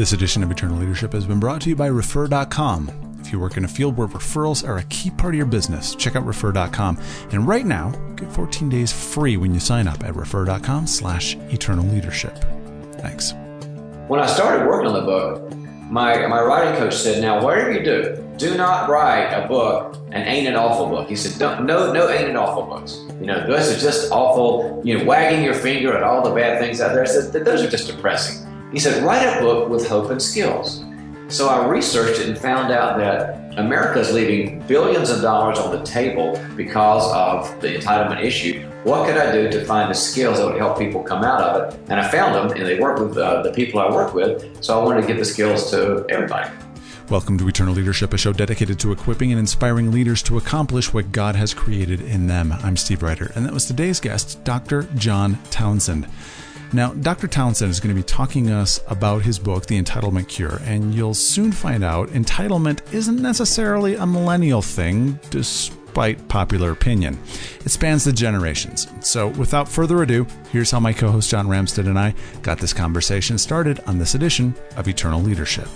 This edition of Eternal Leadership has been brought to you by Refer.com. If you work in a field where referrals are a key part of your business, check out Refer.com. And right now, get 14 days free when you sign up at Refer.com slash Eternal Leadership. Thanks. When I started working on the book, my, my writing coach said, now whatever you do, do not write a book, an ain't it awful book. He said, no, no ain't it awful books. You know, those are just awful, you know, wagging your finger at all the bad things out there. Said, those are just depressing. He said, write a book with hope and skills. So I researched it and found out that America is leaving billions of dollars on the table because of the entitlement issue. What could I do to find the skills that would help people come out of it? And I found them, and they work with uh, the people I work with. So I wanted to give the skills to everybody. Welcome to Eternal Leadership, a show dedicated to equipping and inspiring leaders to accomplish what God has created in them. I'm Steve Ryder, and that was today's guest, Dr. John Townsend. Now, Dr. Townsend is going to be talking us about his book, The Entitlement Cure, and you'll soon find out entitlement isn't necessarily a millennial thing, despite popular opinion. It spans the generations. So, without further ado, here's how my co host John Ramstead and I got this conversation started on this edition of Eternal Leadership.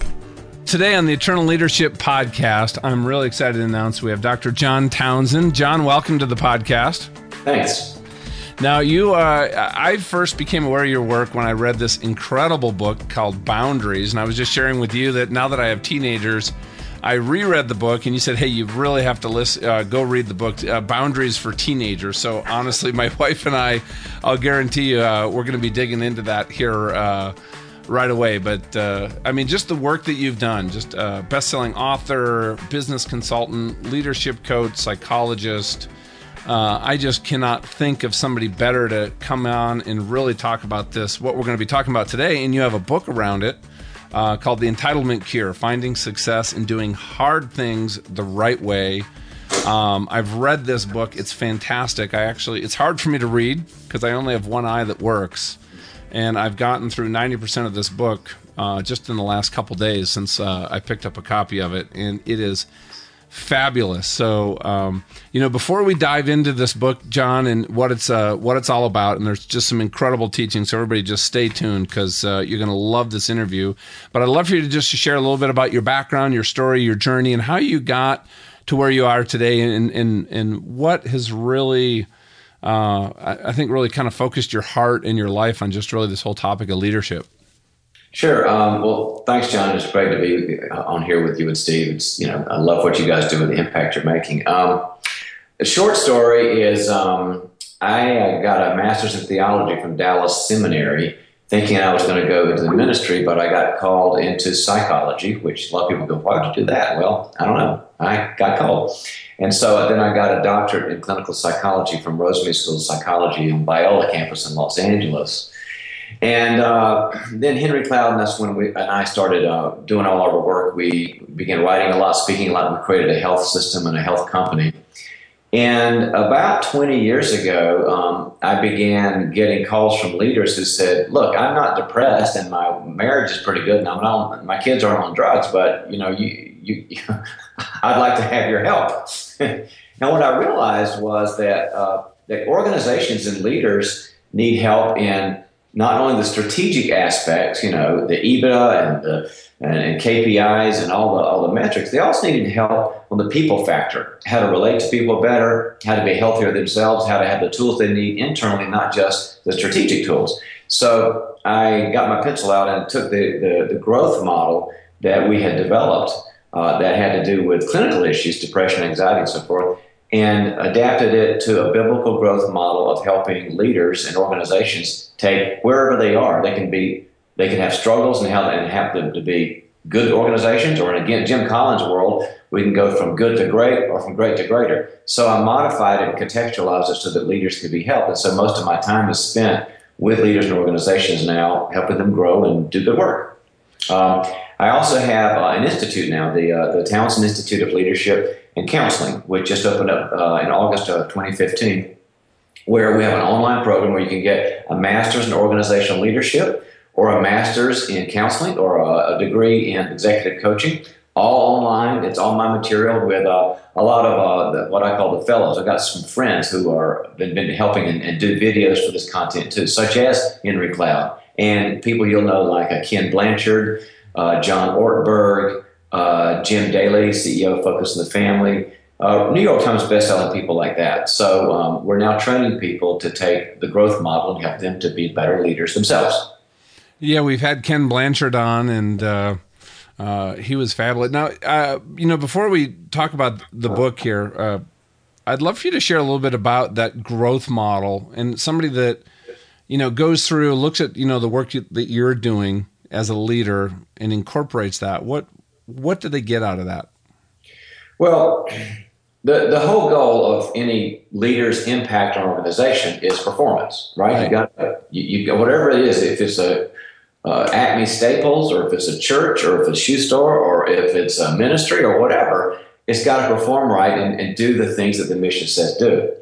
Today on the Eternal Leadership Podcast, I'm really excited to announce we have Dr. John Townsend. John, welcome to the podcast. Thanks. Now, you, uh, I first became aware of your work when I read this incredible book called Boundaries. And I was just sharing with you that now that I have teenagers, I reread the book and you said, hey, you really have to listen, uh, go read the book, uh, Boundaries for Teenagers. So honestly, my wife and I, I'll guarantee you, uh, we're going to be digging into that here uh, right away. But uh, I mean, just the work that you've done, just uh, best-selling author, business consultant, leadership coach, psychologist, uh, I just cannot think of somebody better to come on and really talk about this, what we're going to be talking about today. And you have a book around it uh, called The Entitlement Cure Finding Success in Doing Hard Things the Right Way. Um, I've read this book. It's fantastic. I actually, it's hard for me to read because I only have one eye that works. And I've gotten through 90% of this book uh, just in the last couple days since uh, I picked up a copy of it. And it is fabulous. So, um, you know, before we dive into this book, John, and what it's uh, what it's all about, and there's just some incredible teaching. So everybody, just stay tuned because uh, you're going to love this interview. But I'd love for you to just share a little bit about your background, your story, your journey, and how you got to where you are today, and and and what has really. Uh, I, I think really kind of focused your heart and your life on just really this whole topic of leadership. Sure. Um, well, thanks, John. It's great to be on here with you and Steve. It's you know I love what you guys do and the impact you're making. Um, the short story is um, I uh, got a master's in theology from Dallas Seminary, thinking I was going to go into the ministry, but I got called into psychology, which a lot of people go, "Why would you do that?" Well, I don't know. I got called, and so then I got a doctorate in clinical psychology from Rosemead School of Psychology on Biola campus in Los Angeles. And uh, then Henry Cloud, and that's when we and I started uh, doing all our work. We began writing a lot, speaking a lot. We created a health system and a health company. And about 20 years ago, um, I began getting calls from leaders who said, "Look, I'm not depressed, and my marriage is pretty good, and I'm not. My kids aren't on drugs, but you know, you, you, I'd like to have your help." and what I realized was that uh, that organizations and leaders need help in not only the strategic aspects, you know, the EBITDA and the and KPIs and all the all the metrics, they also needed help on the people factor, how to relate to people better, how to be healthier themselves, how to have the tools they need internally, not just the strategic tools. So I got my pencil out and took the, the, the growth model that we had developed uh, that had to do with clinical issues, depression, anxiety, and so forth, and adapted it to a biblical growth model of helping leaders and organizations take wherever they are. They can be, they can have struggles and how and have them to be good organizations, or in again Jim Collins' world, we can go from good to great or from great to greater. So I modified and contextualized it so that leaders could be helped. And so most of my time is spent with leaders and organizations now, helping them grow and do good work. Um, I also have uh, an institute now, the uh, the Townsend Institute of Leadership and Counseling, which just opened up uh, in August of 2015, where we have an online program where you can get a master's in organizational leadership or a master's in counseling or a, a degree in executive coaching. All online. It's all my material with uh, a lot of uh, the, what I call the fellows. I've got some friends who are been, been helping and, and, do videos for this content too, such as Henry Cloud and people you'll know like uh, Ken Blanchard, uh, John Ortberg, uh, Jim Daly, CEO of Focus on the Family, uh, New York Times bestselling people like that. So um, we're now training people to take the growth model and help them to be better leaders themselves. Yeah, we've had Ken Blanchard on, and uh, uh, he was fabulous. Now, uh, you know, before we talk about the book here, uh, I'd love for you to share a little bit about that growth model and somebody that you know goes through, looks at you know the work you, that you're doing as a leader and incorporates that. What what do they get out of that? Well, the, the whole goal of any leader's impact on organization is performance, right? right. You got you, you whatever it is. If it's a uh, Acme Staples, or if it's a church, or if it's a shoe store, or if it's a ministry, or whatever, it's got to perform right and, and do the things that the mission says do.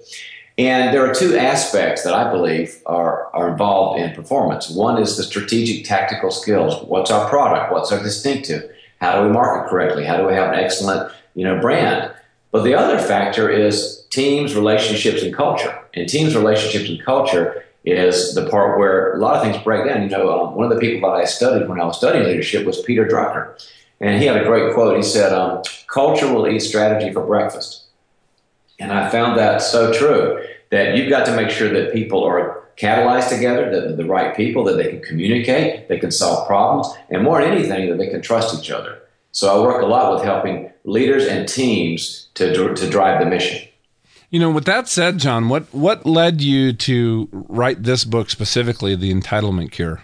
And there are two aspects that I believe are, are involved in performance. One is the strategic tactical skills. What's our product? What's our distinctive? How do we market correctly? How do we have an excellent you know, brand? But the other factor is teams, relationships, and culture. And teams, relationships, and culture is the part where a lot of things break down. You know, um, one of the people that I studied when I was studying leadership was Peter Drucker. And he had a great quote. He said, um, Culture will eat strategy for breakfast. And I found that so true that you've got to make sure that people are catalyzed together, that they're the right people, that they can communicate, they can solve problems, and more than anything, that they can trust each other. So I work a lot with helping leaders and teams to, to drive the mission. You know, with that said, John, what, what led you to write this book specifically, The Entitlement Cure?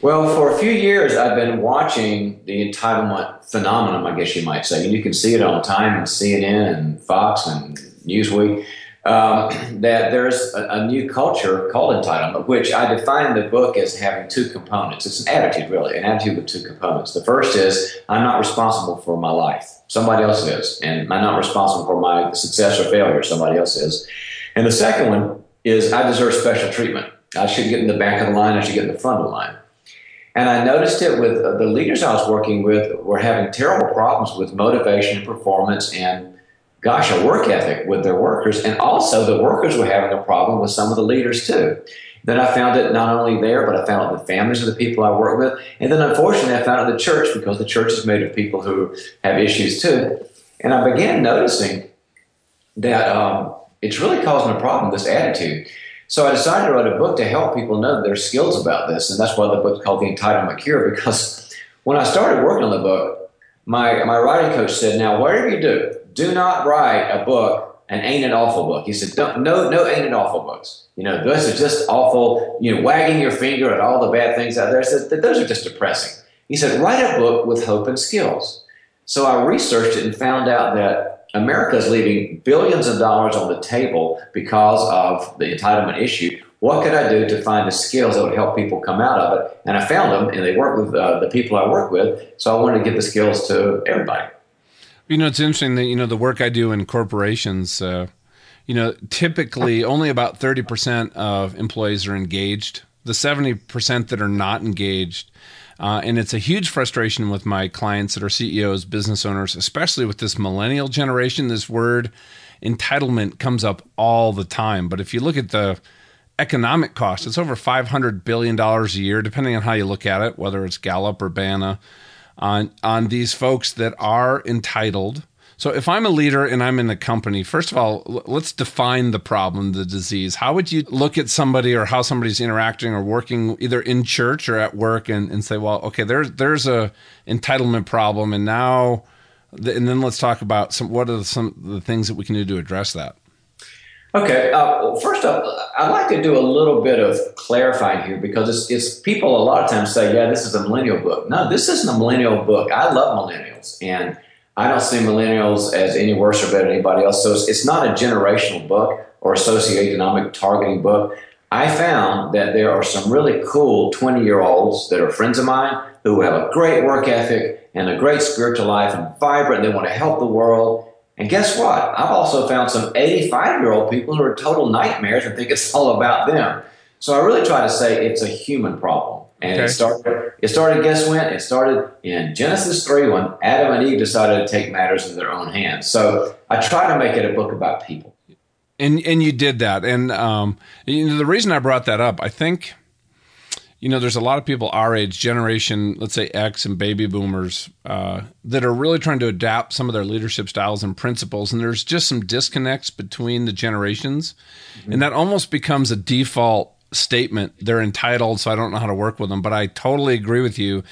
Well, for a few years, I've been watching the entitlement phenomenon, I guess you might say. And you can see it on Time and CNN and Fox and Newsweek um, that there's a, a, new culture called entitlement, which I define the book as having two components. It's an attitude, really, an attitude with two components. The first is I'm not responsible for my life. Somebody else is. And I'm not responsible for my success or failure. Somebody else is. And the second one is I deserve special treatment. I should get in the back of the line. I should get in the front of the line. And I noticed it with the leaders I was working with were having terrible problems with motivation and performance and gosh, a work ethic with their workers. And also, the workers were having a problem with some of the leaders too. Then I found it not only there, but I found it in the families of the people I work with. And then unfortunately, I found it in the church because the church is made of people who have issues too. And I began noticing that um, it's really causing a problem, this attitude. So I decided to write a book to help people know their skills about this. And that's why the book's called The Entitlement Cure, because when I started working on the book, my, my writing coach said, Now, whatever you do, do not write a book, an ain't it awful book. He said, no, no ain't it awful books. You know, those are just awful, you know, wagging your finger at all the bad things out there. He said, that those are just depressing. He said, write a book with hope and skills. So I researched it and found out that America is leaving billions of dollars on the table because of the entitlement issue. What could I do to find the skills that would help people come out of it? And I found them, and they work with uh, the people I work with. So I wanted to give the skills to everybody. You know, it's interesting that you know the work I do in corporations. Uh, you know, typically only about thirty percent of employees are engaged. The seventy percent that are not engaged, uh, and it's a huge frustration with my clients that are CEOs, business owners, especially with this millennial generation. This word entitlement comes up all the time. But if you look at the economic cost, it's over five hundred billion dollars a year, depending on how you look at it, whether it's Gallup or Barna on on these folks that are entitled. So if I'm a leader and I'm in a company, first of all, let's define the problem, the disease. How would you look at somebody or how somebody's interacting or working either in church or at work and, and say, well, okay, there's there's a entitlement problem, and now, and then let's talk about some what are some the things that we can do to address that. Okay. Uh, well, first up, I'd like to do a little bit of clarifying here because it's, it's, people a lot of times say, "Yeah, this is a millennial book." No, this isn't a millennial book. I love millennials, and I don't see millennials as any worse or better than anybody else. So it's, it's not a generational book or a socioeconomic targeting book. I found that there are some really cool 20 year olds that are friends of mine who have a great work ethic and a great spiritual life and vibrant. They want to help the world and guess what? I've also found some 85 year old people who are total nightmares and think it's all about them. So I really try to say it's a human problem. And okay. it started, it started, guess when? It started in Genesis 3 when Adam and Eve decided to take matters in their own hands. So I try to make it a book about people. And, and you did that. And um, you know, the reason I brought that up, I think you know, there's a lot of people our age, generation, let's say X and baby boomers, uh, that are really trying to adapt some of their leadership styles and principles. And there's just some disconnects between the generations. Mm-hmm. And that almost becomes a default statement. They're entitled, so I don't know how to work with them. But I totally agree with you.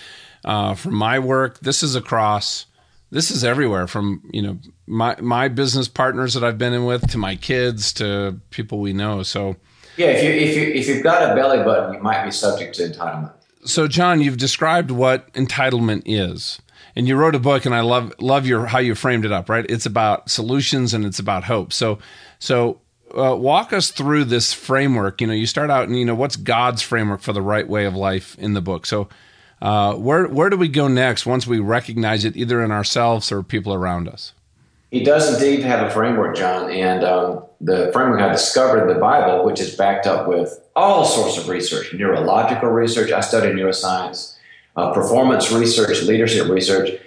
Uh, from my work, this is across. This is everywhere from you know my my business partners that I've been in with to my kids to people we know. So yeah, if you if you if you've got a belly button, you might be subject to entitlement. So, John, you've described what entitlement is, and you wrote a book, and I love love your how you framed it up. Right, it's about solutions and it's about hope. So, so uh, walk us through this framework. You know, you start out, and you know, what's God's framework for the right way of life in the book. So, uh, where where do we go next once we recognize it, either in ourselves or people around us? He does indeed have a framework, John, and um, the framework I discovered in the Bible, which is backed up with all sorts of research, neurological research. I studied neuroscience, uh, performance research, leadership research.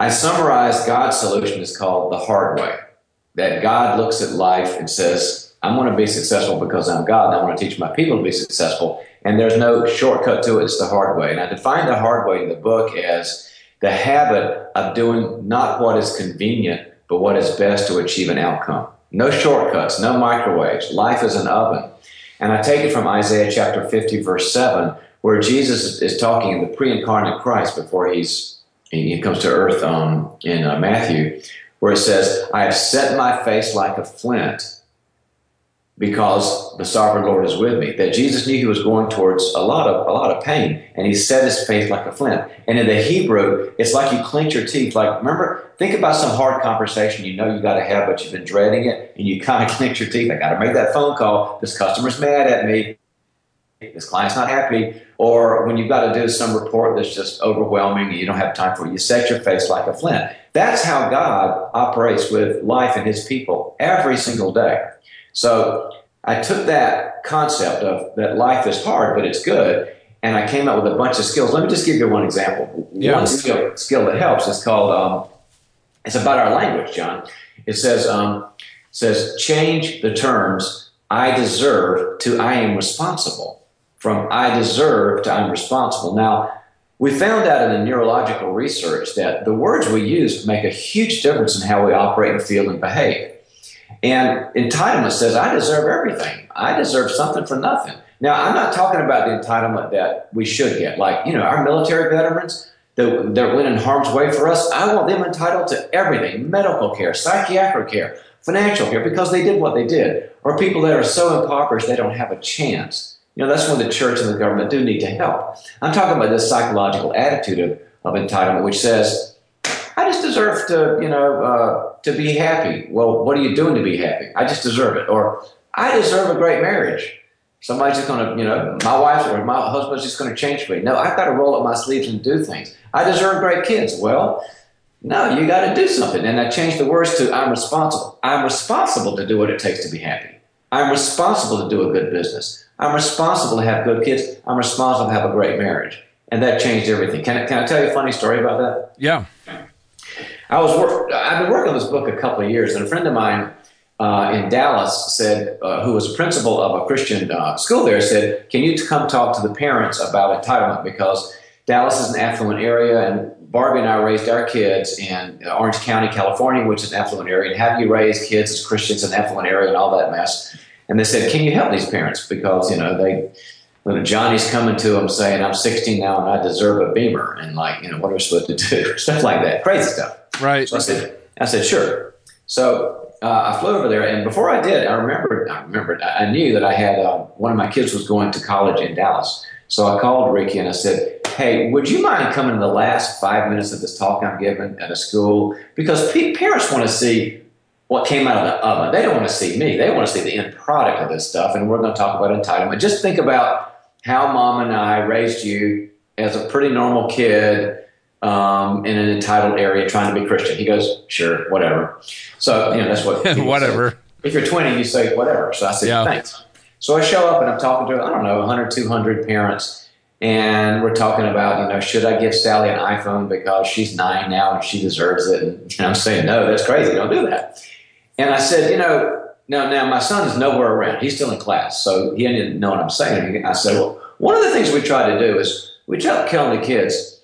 I summarized God's solution is called the hard way. That God looks at life and says, "I'm going to be successful because I'm God, and I want to teach my people to be successful." And there's no shortcut to it; it's the hard way. And I define the hard way in the book as the habit of doing not what is convenient but what is best to achieve an outcome. No shortcuts, no microwaves. Life is an oven. And I take it from Isaiah chapter 50, verse 7, where Jesus is talking in the pre incarnate Christ before he's, he comes to earth um, in uh, Matthew, where it says, I have set my face like a flint because the sovereign Lord is with me. That Jesus knew he was going towards a lot of a lot of pain, and he set his face like a flint. And in the Hebrew, it's like you clench your teeth. Like remember, think about some hard conversation you know you got to have, but you've been dreading it, and you kind of clench your teeth. I got to make that phone call. This customer's mad at me. This client's not happy. Or when you've got to do some report that's just overwhelming and you don't have time for it, you set your face like a flint. That's how God operates with life and his people every single day. So I took that concept of that life is hard, but it's good, and I came up with a bunch of skills. Let me just give you one example. Yeah. One skill, skill that helps is called, um, it's about our language, John. It says, um, says change the terms I deserve to I am responsible. From I deserve to I'm responsible. Now, we found out in the neurological research that the words we use make a huge difference in how we operate and feel and behave. And entitlement says, I deserve everything. I deserve something for nothing. Now, I'm not talking about the entitlement that we should get. Like, you know, our military veterans, that, that went in harm's way for us, I want them entitled to everything medical care, psychiatric care, financial care, because they did what they did. Or people that are so impoverished they don't have a chance. You know, that's when the church and the government do need to help. I'm talking about this psychological attitude of, of entitlement, which says, I just deserve to, you know, uh, to be happy. Well, what are you doing to be happy? I just deserve it. Or I deserve a great marriage. Somebody's just going to, you know, my wife or my husband's just going to change me. No, I've got to roll up my sleeves and do things. I deserve great kids. Well, no, you got to do something. And I changed the words to I'm responsible. I'm responsible to do what it takes to be happy. I'm responsible to do a good business. I'm responsible to have good kids. I'm responsible to have a great marriage. And that changed everything. Can I, can I tell you a funny story about that? Yeah. I was work, I've been working on this book a couple of years, and a friend of mine uh, in Dallas said, uh, who was principal of a Christian uh, school there, said, "Can you come talk to the parents about entitlement because Dallas is an affluent area, and Barbie and I raised our kids in Orange County, California, which is an affluent area. And do you raise kids as Christians in an affluent area and all that mess?" And they said, "Can you help these parents because you know they." when Johnny's coming to him saying, I'm 16 now and I deserve a beamer. And like, you know, what are we supposed to do? stuff like that. Crazy stuff. Right. So I said, I said, sure. So uh, I flew over there, and before I did, I remembered, I remembered, I knew that I had uh, one of my kids was going to college in Dallas. So I called Ricky and I said, "Hey, would you mind coming in the last five minutes of this talk I'm giving at a school? Because parents want to see what came out of the oven. They don't want to see me. They want to see the end product of this stuff. And we're going to talk about entitlement. Just think about how mom and I raised you as a pretty normal kid." Um, in an entitled area trying to be Christian. He goes, sure, whatever. So, you know, that's what. whatever. Say. If you're 20, you say whatever. So I said, yeah. thanks. So I show up and I'm talking to, I don't know, 100, 200 parents. And we're talking about, you know, should I give Sally an iPhone because she's nine now and she deserves it? And I'm saying, no, that's crazy. Don't do that. And I said, you know, now, now my son is nowhere around. He's still in class, so he didn't know what I'm saying. I said, well, one of the things we try to do is we try to tell the kids,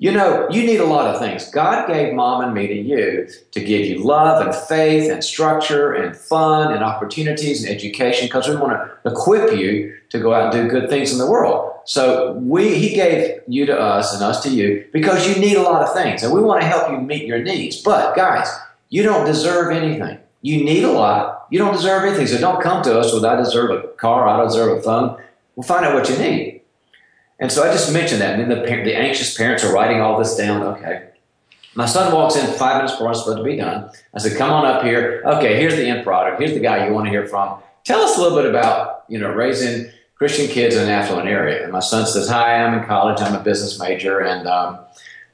you know, you need a lot of things. God gave mom and me to you to give you love and faith and structure and fun and opportunities and education because we want to equip you to go out and do good things in the world. So we, he gave you to us and us to you because you need a lot of things and we want to help you meet your needs. But guys, you don't deserve anything. You need a lot. You don't deserve anything. So don't come to us with I deserve a car, I deserve a phone. We'll find out what you need. And so I just mentioned that, and then the, the anxious parents are writing all this down. Okay. My son walks in five minutes before I'm supposed to be done. I said, come on up here. Okay, here's the end product. Here's the guy you want to hear from. Tell us a little bit about, you know, raising Christian kids in an affluent area. And my son says, hi, I'm in college. I'm a business major. And um,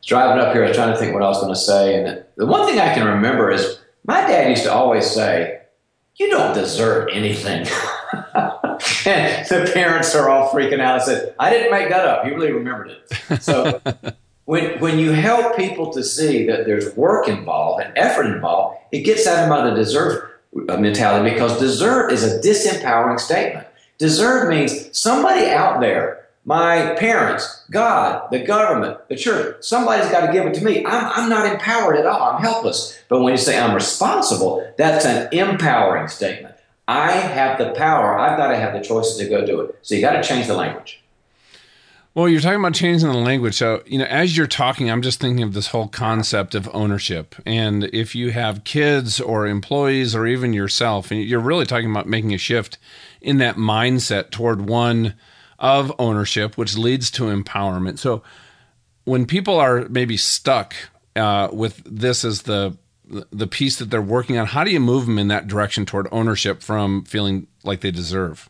driving up here, I was trying to think what I was going to say. And the one thing I can remember is my dad used to always say, you don't deserve anything. and the parents are all freaking out. I said, I didn't make that up. He really remembered it. So when, when you help people to see that there's work involved and effort involved, it gets them out of the deserve uh, mentality because deserve is a disempowering statement. Deserve means somebody out there my parents, God, the government, the church. Somebody's got to give it to me. I'm, I'm not empowered at all. I'm helpless. But when you say I'm responsible, that's an empowering statement. I have the power. I've got to have the choices to go do it. So you got to change the language. Well, you're talking about changing the language. So, you know, as you're talking, I'm just thinking of this whole concept of ownership. And if you have kids or employees or even yourself, and you're really talking about making a shift in that mindset toward one of ownership, which leads to empowerment. So, when people are maybe stuck uh, with this as the the piece that they're working on, how do you move them in that direction toward ownership from feeling like they deserve?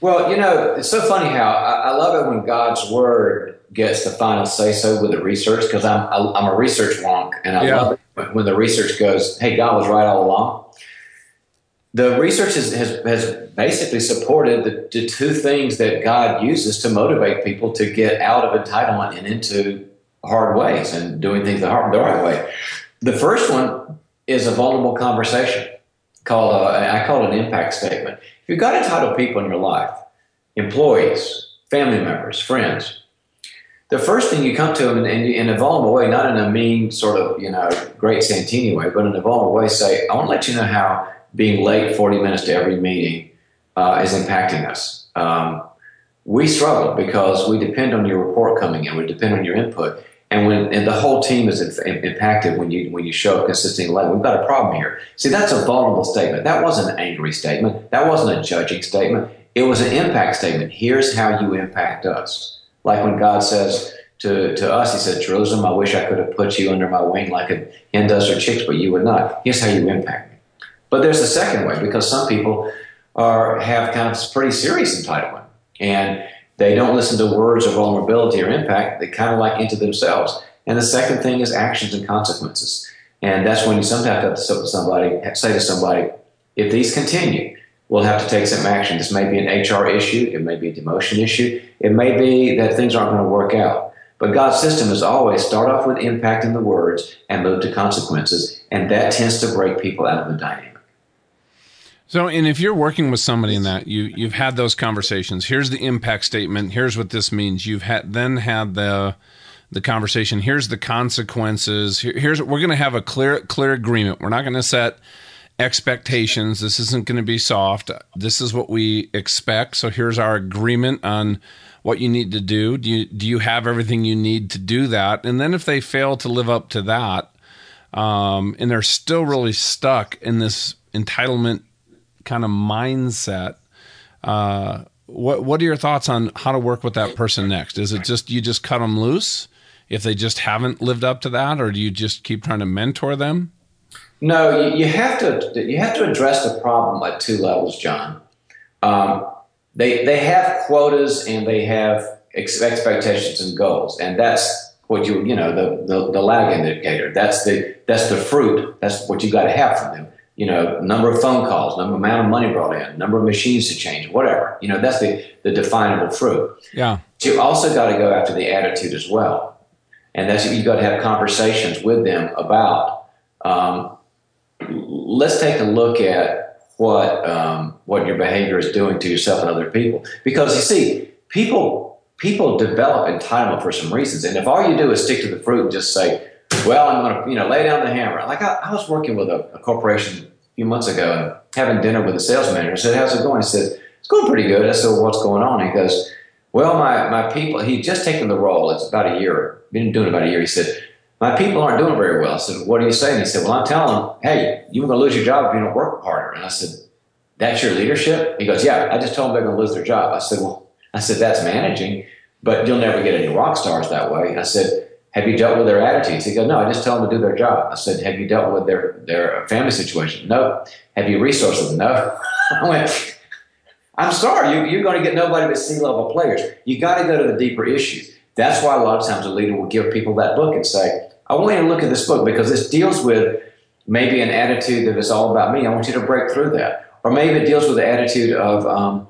Well, you know, it's so funny how I, I love it when God's word gets the final say so with the research because I'm I'm a research wonk, and I yeah. love it when the research goes, "Hey, God was right all along." The research has has, has basically supported the, the two things that God uses to motivate people to get out of entitlement and into hard ways and doing things the, hard, the right way. The first one is a vulnerable conversation called a, uh, I call it an impact statement. If you've got entitled people in your life, employees, family members, friends, the first thing you come to them in, in, in, a vulnerable way, not in a mean sort of, you know, great Santini way, but in a vulnerable way, say, I want to let you know how being late 40 minutes to every meeting uh, is impacting us. Um, we struggle because we depend on your report coming in, we depend on your input. And when and the whole team is impacted when you when you show up consistently late, we've got a problem here. See, that's a vulnerable statement. That wasn't an angry statement. That wasn't a judging statement. It was an impact statement. Here's how you impact us. Like when God says to, to us, He said, Jerusalem, I wish I could have put you under my wing like a hen does her chicks, but you would not. Here's how you impact me. But there's a second way because some people are have kind of pretty serious entitlement. And they don't listen to words of vulnerability or impact. They kind of like into themselves. And the second thing is actions and consequences. And that's when you sometimes have to say to somebody, say to somebody, if these continue, we'll have to take some action. This may be an HR issue. It may be a demotion issue. It may be that things aren't going to work out. But God's system is always start off with impact in the words and move to consequences. And that tends to break people out of the dynamic. So, and if you're working with somebody in that, you you've had those conversations. Here's the impact statement. Here's what this means. You've had then had the the conversation. Here's the consequences. Here, here's we're going to have a clear clear agreement. We're not going to set expectations. This isn't going to be soft. This is what we expect. So here's our agreement on what you need to do. Do you do you have everything you need to do that? And then if they fail to live up to that, um, and they're still really stuck in this entitlement kind of mindset. Uh, what what are your thoughts on how to work with that person next? Is it just you just cut them loose if they just haven't lived up to that, or do you just keep trying to mentor them? No, you, have to you have to address the problem at two levels, John. Um, they they have quotas and they have ex- expectations and goals, and that's what you you know the, the the lag indicator. That's the that's the fruit. That's what you got to have from them you know, number of phone calls, number amount of money brought in, number of machines to change, whatever. You know, that's the, the definable fruit. Yeah. But you also got to go after the attitude as well. And that's you got to have conversations with them about. Um, let's take a look at what um, what your behavior is doing to yourself and other people, because you see, people people develop entitlement for some reasons. And if all you do is stick to the fruit and just say, well, I'm going to, you know, lay down the hammer. Like I, I was working with a, a, corporation a few months ago and having dinner with the sales manager. I said, how's it going? He said, it's going pretty good. I said, well, what's going on? He goes, well, my, my people, he'd just taken the role. It's about a year, been doing about a year. He said, my people aren't doing very well. I said, what are you saying? He said, well, I'm telling them, hey, you're going to lose your job if you don't work harder. And I said, that's your leadership? He goes, yeah, I just told them they're going to lose their job. I said, well, I said, that's managing, but you'll never get any rock stars that way. I said, have you dealt with their attitudes? He goes, no, I just tell them to do their job. I said, have you dealt with their, their family situation? No. Have you resourced them? No. I went, I'm sorry, you, you're going to get nobody but C-level players. You got to go to the deeper issues. That's why a lot of times a leader will give people that book and say, I want you to look at this book because this deals with maybe an attitude that is all about me. I want you to break through that. Or maybe it deals with the attitude of, um,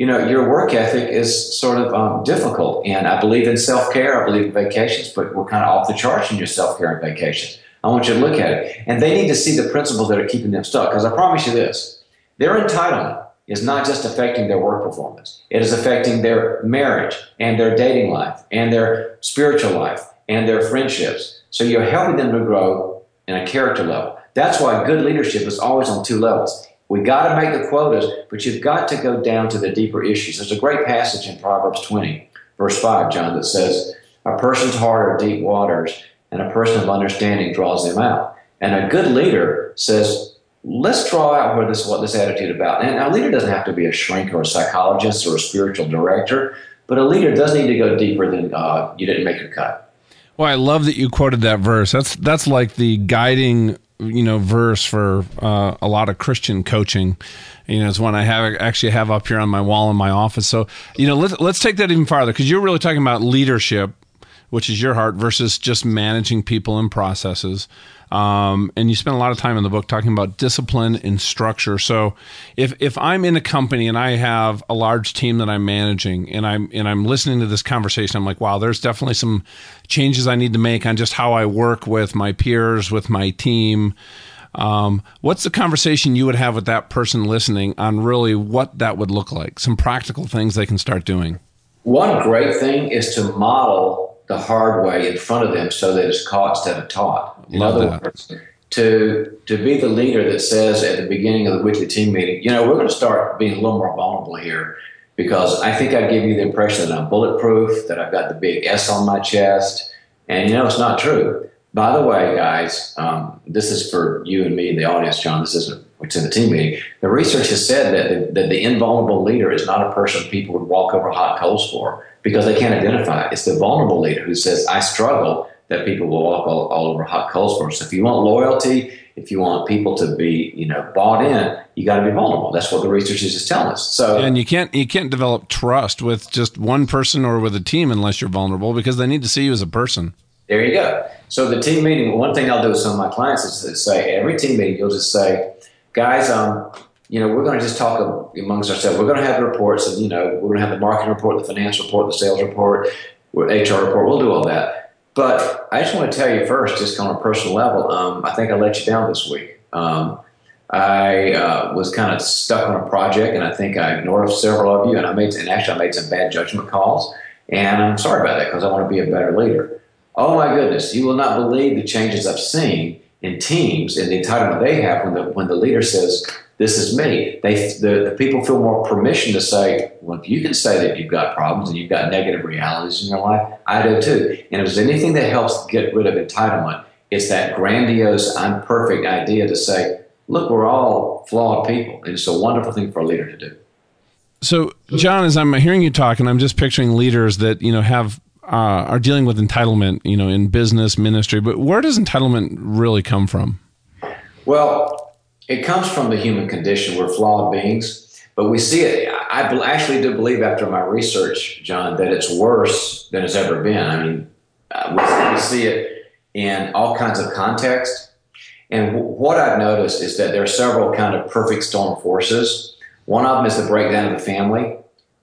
you know, your work ethic is sort of um, difficult. And I believe in self care, I believe in vacations, but we're kind of off the charts in your self care and vacations. I want you to look at it. And they need to see the principles that are keeping them stuck. Because I promise you this their entitlement is not just affecting their work performance, it is affecting their marriage and their dating life and their spiritual life and their friendships. So you're helping them to grow in a character level. That's why good leadership is always on two levels. We got to make the quotas, but you've got to go down to the deeper issues. There's a great passage in Proverbs 20, verse 5, John, that says, A person's heart are deep waters, and a person of understanding draws them out. And a good leader says, Let's draw out where this what this attitude about. And a leader doesn't have to be a shrink or a psychologist or a spiritual director, but a leader does need to go deeper than uh, you didn't make your cut. Well, I love that you quoted that verse. That's that's like the guiding you know verse for uh, a lot of Christian coaching. You know, it's one I have actually have up here on my wall in my office. So you know, let's let's take that even farther because you're really talking about leadership, which is your heart, versus just managing people and processes. Um, and you spend a lot of time in the book talking about discipline and structure. So if if I'm in a company and I have a large team that I'm managing and I'm and I'm listening to this conversation, I'm like, wow, there's definitely some changes I need to make on just how I work with my peers, with my team. Um, what's the conversation you would have with that person listening on really what that would look like? Some practical things they can start doing. One great thing is to model the hard way in front of them so that it's caught instead of taught. In Love other that. words, to to be the leader that says at the beginning of the weekly team meeting, you know, we're going to start being a little more vulnerable here because I think I give you the impression that I'm bulletproof, that I've got the big S on my chest, and you know it's not true. By the way, guys, um, this is for you and me, in the audience, John. This isn't what's in the team meeting. The research has said that the, that the invulnerable leader is not a person people would walk over hot coals for because they can't identify. It's the vulnerable leader who says, "I struggle." that people will walk all, all over hot coals for. So if you want loyalty, if you want people to be, you know, bought in, you got to be vulnerable. That's what the research is just telling us. So and you can't you can't develop trust with just one person or with a team unless you're vulnerable because they need to see you as a person. There you go. So the team meeting, one thing I'll do with some of my clients is to say every team meeting, you'll just say, guys, um, you know, we're going to just talk amongst ourselves. We're going to have reports, and you know, we're going to have the marketing report, the financial report, the sales report, HR report. We'll do all that. But I just want to tell you first, just on a personal level, um, I think I let you down this week. Um, I uh, was kind of stuck on a project, and I think I ignored several of you, and I made and actually I made some bad judgment calls, and I'm sorry about that because I want to be a better leader. Oh my goodness, you will not believe the changes I've seen in teams and the entitlement they have when the when the leader says, this is me. They the, the people feel more permission to say, well, if you can say that you've got problems and you've got negative realities in your life, I do too. And if there's anything that helps get rid of entitlement, it's that grandiose, I'm perfect idea to say, look, we're all flawed people, and it's a wonderful thing for a leader to do. So, John, as I'm hearing you talk, and I'm just picturing leaders that you know have uh, are dealing with entitlement, you know, in business, ministry. But where does entitlement really come from? Well, it comes from the human condition. We're flawed beings, but we see it. I actually do believe, after my research, John, that it's worse than it's ever been. I mean, uh, we see it in all kinds of contexts. And what I've noticed is that there are several kind of perfect storm forces. One of them is the breakdown of the family,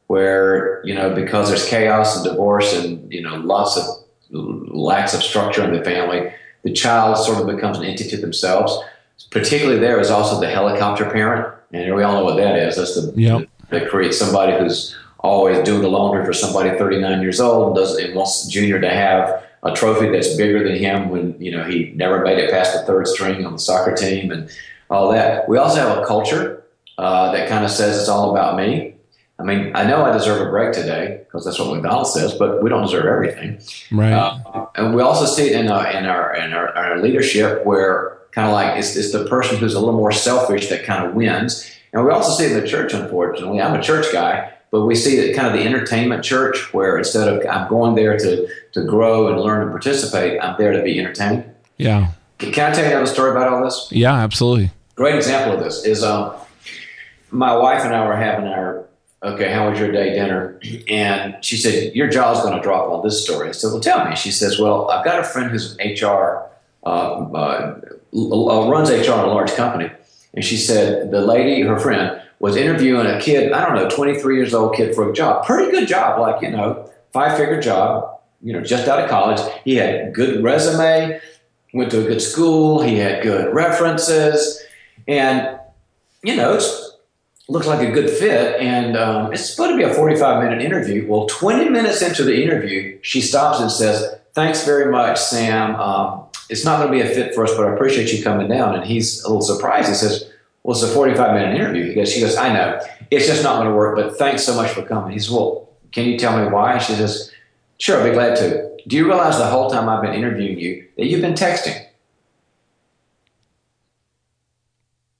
where you know because there's chaos and divorce and you know lots of lacks of structure in the family, the child sort of becomes an entity to themselves particularly there is also the helicopter parent, and we all know what that is. That's the yep. that creates somebody who's always doing the laundry for somebody 39 years old and, does, and wants Junior to have a trophy that's bigger than him when you know he never made it past the third string on the soccer team and all that. We also have a culture uh, that kind of says it's all about me. I mean, I know I deserve a break today because that's what McDonald's says, but we don't deserve everything. Right. Uh, and we also see it in, uh, in, our, in, our, our leadership where kind of like it's, it's the person who's a little more selfish that kind of wins. And we also see it in the church, unfortunately. I'm a church guy, but we see it kind of the entertainment church where instead of I'm going there to, to grow and learn and participate, I'm there to be entertained. Yeah. Can, can I tell you another story about all this? Yeah, absolutely. Great example of this is um, my wife and I were having our okay, how was your day dinner? And she said, your jaw's going to drop on this story. I said, well, tell me. She says, well, I've got a friend who's an HR, uh, uh, runs HR in a large company. And she said, the lady, her friend, was interviewing a kid, I don't know, 23 years old kid for a job. Pretty good job, like, you know, five figure job, you know, just out of college. He had good resume, went to a good school, he had good references. And, you know, it's looks like a good fit. And um, it's supposed to be a 45 minute interview. Well, 20 minutes into the interview, she stops and says, Thanks very much, Sam. Um, it's not going to be a fit for us, but I appreciate you coming down. And he's a little surprised. He says, Well, it's a 45 minute interview. He goes, She goes, I know. It's just not going to work, but thanks so much for coming. He says, Well, can you tell me why? She says, Sure, I'll be glad to. Do you realize the whole time I've been interviewing you that you've been texting?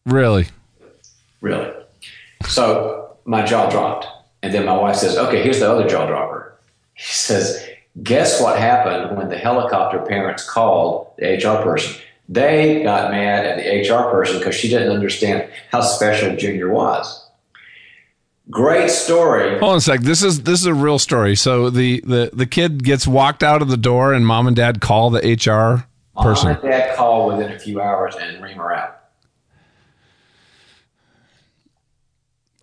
Really? Really? So my jaw dropped. And then my wife says, okay, here's the other jaw dropper. She says, guess what happened when the helicopter parents called the HR person? They got mad at the HR person because she didn't understand how special Junior was. Great story. Hold on a sec. This is this is a real story. So the, the, the kid gets walked out of the door and mom and dad call the HR person. Mom and dad call within a few hours and ream her out.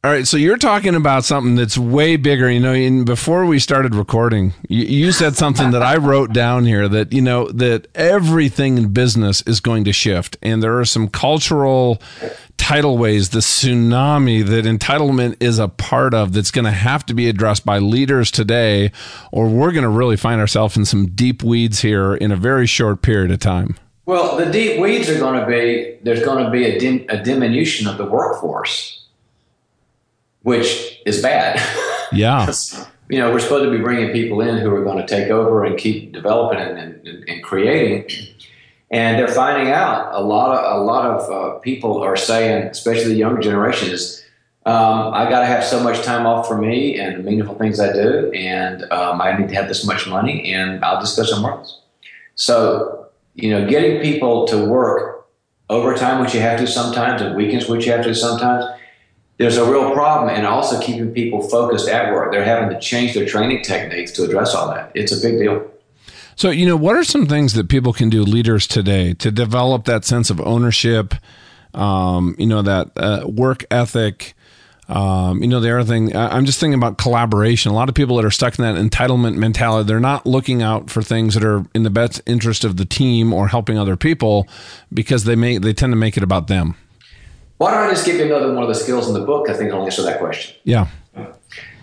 All right, so you're talking about something that's way bigger. You know, before we started recording, you, you, said something that I wrote down here that you know that everything in business is going to shift, and there are some cultural tidal waves, the tsunami that entitlement is a part of, that's going to have to be addressed by leaders today, or we're going to really find ourselves in some deep weeds here in a very short period of time. Well, the deep weeds are going to be there's going to be a, dim, a diminution of the workforce which is bad. Yeah. you know, we're supposed to be bringing people in who are going to take over and keep developing and, and, and creating. And they're finding out a lot of a lot of uh, people are saying, especially the younger generation, is um, I got to have so much time off for me and the meaningful things I do, and um, I need to have this much money, and I'll just go somewhere else. So, you know, getting people to work overtime, which you have to sometimes, and weekends, which you have to sometimes there's a real problem and also keeping people focused at work. They're having to change their training techniques to address all that. It's a big deal. So, you know, what are some things that people can do, leaders today, to develop that sense of ownership, um, you know, that uh, work ethic? Um, you know, the other thing, I'm just thinking about collaboration. A lot of people that are stuck in that entitlement mentality, they're not looking out for things that are in the best interest of the team or helping other people because they may, they tend to make it about them. Why don't I just give you another one of the skills in the book? I think I'll answer that question. Yeah.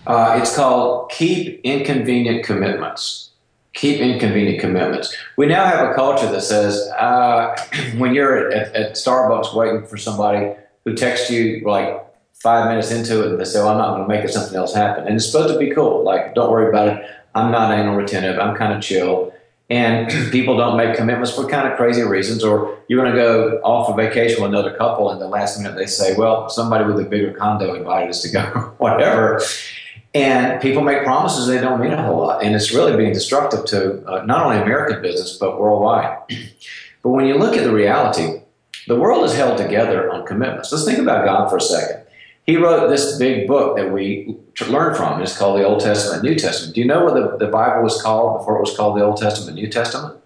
Uh, it's called Keep Inconvenient Commitments. Keep inconvenient commitments. We now have a culture that says uh, when you're at, at, Starbucks waiting for somebody who texts you like five minutes into it and they say, well, I'm not going to make it something else happen. And it's supposed to be cool. Like, don't worry about it. I'm not anal retentive. I'm kind of chill and people don't make commitments for kind of crazy reasons, or you're going to go off a vacation with another couple, and the last minute they say, "Well, somebody with a bigger condo invited us to go," whatever. And people make promises they don't mean a whole lot, and it's really being destructive to uh, not only American business but worldwide. but when you look at the reality, the world is held together on commitments. Let's think about God for a second he wrote this big book that we learn from. It's called the Old Testament, and New Testament. Do you know what the, the Bible was called before it was called the Old Testament, and New Testament?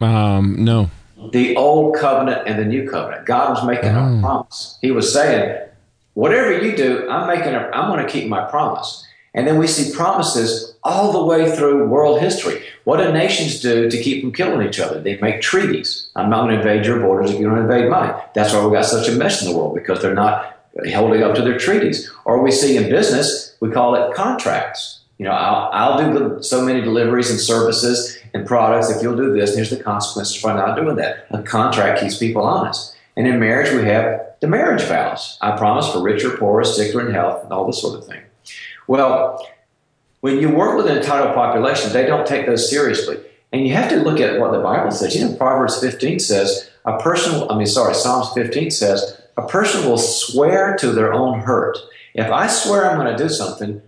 Um, no. The Old Covenant and the New Covenant. God was making oh. a promise. He was saying, "Whatever you do, I'm making. A, I'm going to keep my promise." And then we see promises all the way through world history. What do nations do to keep from killing each other? They make treaties. I'm not going to invade your borders if you don't invade mine. That's why we got such a mess in the world because they're not holding up to their treaties. Or we see in business, we call it contracts. You know, I'll, I'll do so many deliveries and services and products. If you'll do this, here's the consequences for not doing that. A contract keeps people honest. And in marriage, we have the marriage vows. I promise for richer, poorer, sicker in health, and all this sort of thing. Well, when you work with an entitled population, they don't take those seriously. And you have to look at what the Bible says. You know, Proverbs 15 says, a person, I mean, sorry, Psalms 15 says, a person will swear to their own hurt. If I swear I'm going to do something,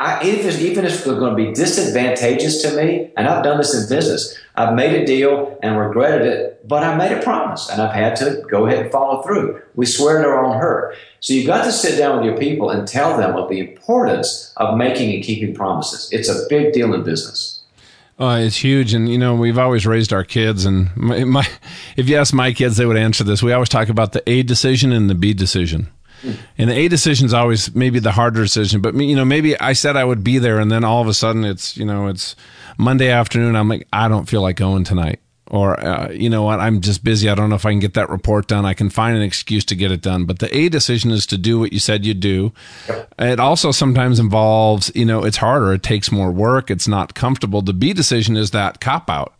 I, even, if, even if it's going to be disadvantageous to me, and I've done this in business, I've made a deal and regretted it, but I made a promise and I've had to go ahead and follow through. We swear to our own hurt. So you've got to sit down with your people and tell them of the importance of making and keeping promises. It's a big deal in business. Uh, it's huge, and you know we've always raised our kids, and my, my, if you ask my kids, they would answer this. We always talk about the A decision and the B decision. And the A decision is always maybe the harder decision, but you know, maybe I said I would be there, and then all of a sudden it's you know it's Monday afternoon. I'm like, I don't feel like going tonight, or uh, you know what, I'm just busy. I don't know if I can get that report done. I can find an excuse to get it done. But the A decision is to do what you said you'd do. Yep. It also sometimes involves, you know, it's harder. It takes more work. It's not comfortable. The B decision is that cop out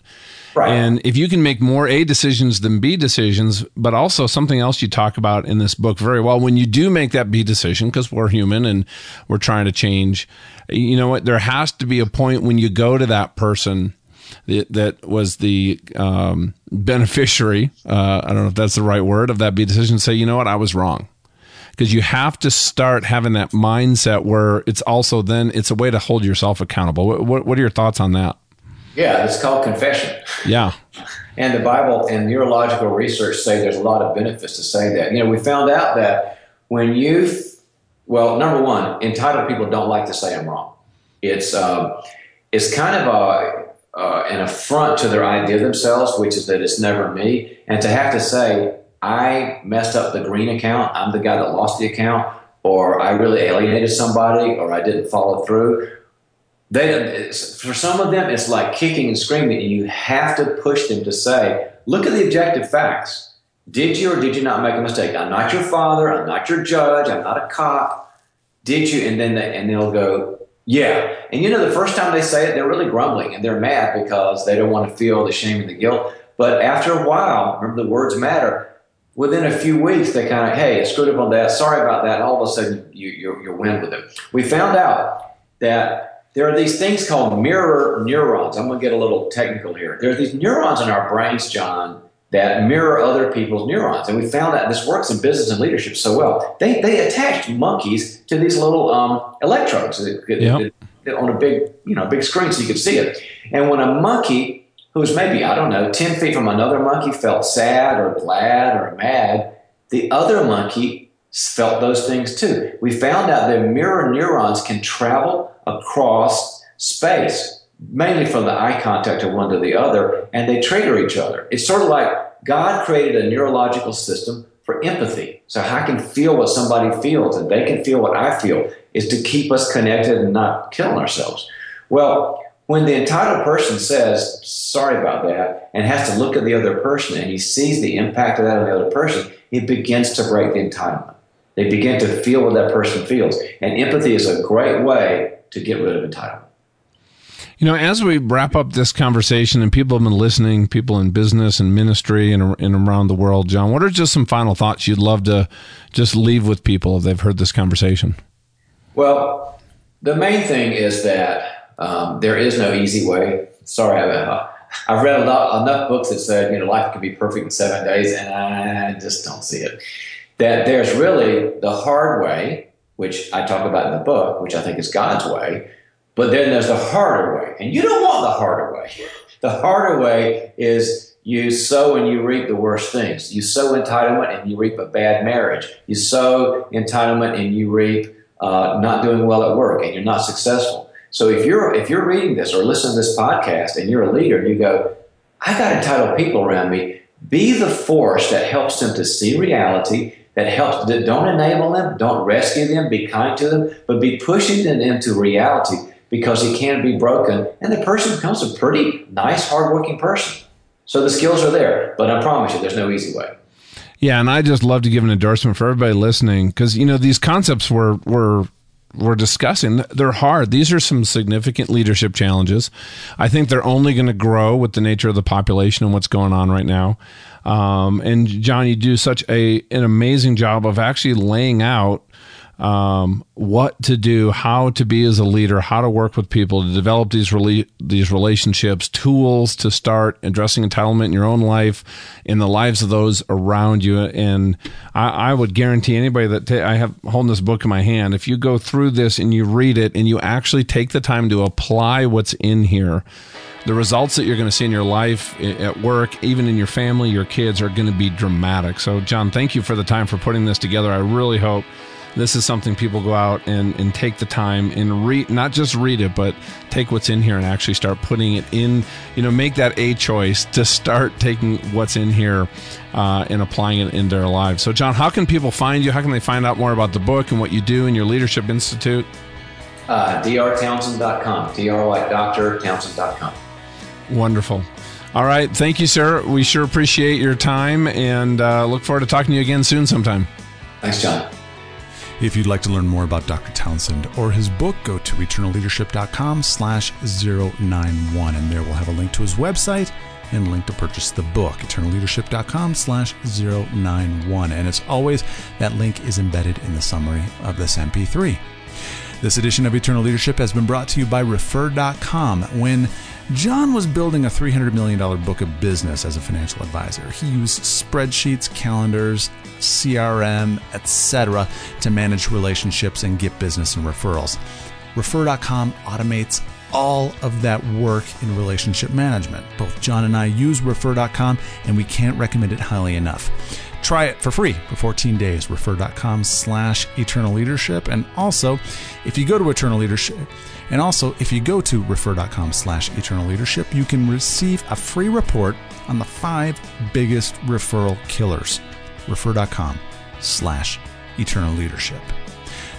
Right. And if you can make more A decisions than B decisions, but also something else you talk about in this book very well, when you do make that B decision, because we're human and we're trying to change, you know what? There has to be a point when you go to that person that, that was the um, beneficiary. Uh, I don't know if that's the right word of that B decision. Say, you know what? I was wrong because you have to start having that mindset where it's also then it's a way to hold yourself accountable. What, what, what are your thoughts on that? Yeah, it's called confession. Yeah. And the Bible and neurological research say there's a lot of benefits to say that. You know, we found out that when you, well, number one, entitled people don't like to say I'm wrong. It's uh, it's kind of a, uh, an affront to their idea of themselves, which is that it's never me. And to have to say, I messed up the green account, I'm the guy that lost the account, or I really alienated somebody, or I didn't follow through, they, for some of them, it's like kicking and screaming, and you have to push them to say, look at the objective facts. Did you or did you not make a mistake? I'm not your father. I'm not your judge. I'm not a cop. Did you? And then they, and they'll go, yeah. And you know, the first time they say it, they're really grumbling and they're mad because they don't want to feel the shame and the guilt. But after a while, remember the words matter. Within a few weeks, they kind of, hey, I screwed up on that. Sorry about that. And all of a sudden, you, you're, you're win with them. We found out that there are these things called mirror neurons. I'm going to get a little technical here. There are these neurons in our brains, John, that mirror other people's neurons. And we found that this works in business and leadership so well. They, they attached monkeys to these little um, electrodes yep. on a big, you know, big screen so you could see it. And when a monkey who's maybe, I don't know, 10 feet from another monkey felt sad or glad or mad, the other monkey felt those things too. We found out that mirror neurons can travel across space, mainly from the eye contact of one to the other, and they trigger each other. It's sort of like God created a neurological system for empathy. So I can feel what somebody feels and they can feel what I feel is to keep us connected and not killing ourselves. Well, when the entitled person says, sorry about that, and has to look at the other person and he sees the impact of that on the other person, it begins to break the entitlement. They begin to feel what that person feels. And empathy is a great way to get rid of entitlement. You know, as we wrap up this conversation, and people have been listening, people in business and ministry and, and around the world, John, what are just some final thoughts you'd love to just leave with people if they've heard this conversation? Well, the main thing is that um, there is no easy way. Sorry, I've, I've read lot, enough books that said, you know, life can be perfect in seven days, and I just don't see it. That there's really the hard way, which I talk about in the book, which I think is God's way. But then there's the harder way. And you don't want the harder way. The harder way is you sow and you reap the worst things. You sow entitlement and you reap a bad marriage. You sow entitlement and you reap uh, not doing well at work and you're not successful. So if you're if you're reading this or listening to this podcast and you're a leader and you go, I got entitled people around me, be the force that helps them to see reality that helps don't enable them, don't rescue them, be kind to them, but be pushing them into reality because he can be broken, and the person becomes a pretty nice, hardworking person. So the skills are there, but I promise you, there's no easy way. Yeah, and I just love to give an endorsement for everybody listening because you know these concepts were were we're discussing they're hard these are some significant leadership challenges i think they're only going to grow with the nature of the population and what's going on right now um, and john you do such a an amazing job of actually laying out um, what to do, how to be as a leader, how to work with people, to develop these rela- these relationships, tools to start addressing entitlement in your own life, in the lives of those around you. And I, I would guarantee anybody that ta- I have holding this book in my hand, if you go through this and you read it and you actually take the time to apply what's in here, the results that you're going to see in your life, at work, even in your family, your kids are going to be dramatic. So, John, thank you for the time for putting this together. I really hope this is something people go out and, and take the time and read, not just read it, but take what's in here and actually start putting it in, you know, make that a choice to start taking what's in here uh, and applying it in their lives. So, John, how can people find you? How can they find out more about the book and what you do in your Leadership Institute? Uh, drtownsend.com. Dr like doctor, townsend.com. Wonderful. All right. Thank you, sir. We sure appreciate your time and uh, look forward to talking to you again soon sometime. Thanks, John. If you'd like to learn more about Dr. Townsend or his book, go to eternalleadership.com slash 091 and there we'll have a link to his website and a link to purchase the book, eternalleadership.com slash 091. And as always, that link is embedded in the summary of this MP3. This edition of Eternal Leadership has been brought to you by Refer.com. When John was building a $300 million book of business as a financial advisor. He used spreadsheets, calendars, CRM, etc. to manage relationships and get business and referrals. Refer.com automates all of that work in relationship management. Both John and I use Refer.com, and we can't recommend it highly enough. Try it for free for 14 days. Refer.com slash eternal leadership. And also, if you go to eternal leadership, and also, if you go to refer.com slash eternal leadership, you can receive a free report on the five biggest referral killers. Refer.com slash eternal leadership.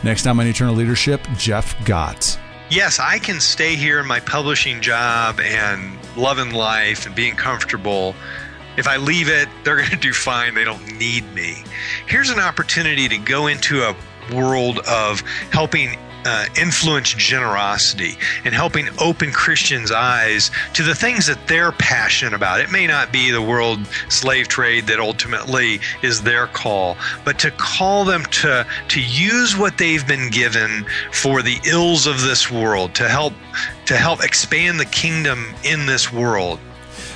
Next time on Eternal Leadership, Jeff Gott. Yes, I can stay here in my publishing job and loving life and being comfortable. If I leave it, they're going to do fine. They don't need me. Here's an opportunity to go into a world of helping uh, influence generosity and helping open Christians' eyes to the things that they're passionate about. It may not be the world slave trade that ultimately is their call, but to call them to to use what they've been given for the ills of this world, to help to help expand the kingdom in this world.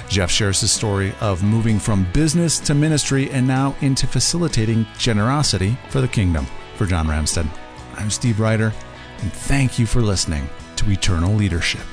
Jeff shares his story of moving from business to ministry and now into facilitating generosity for the kingdom. For John Ramstead, I'm Steve Ryder and thank you for listening to Eternal Leadership.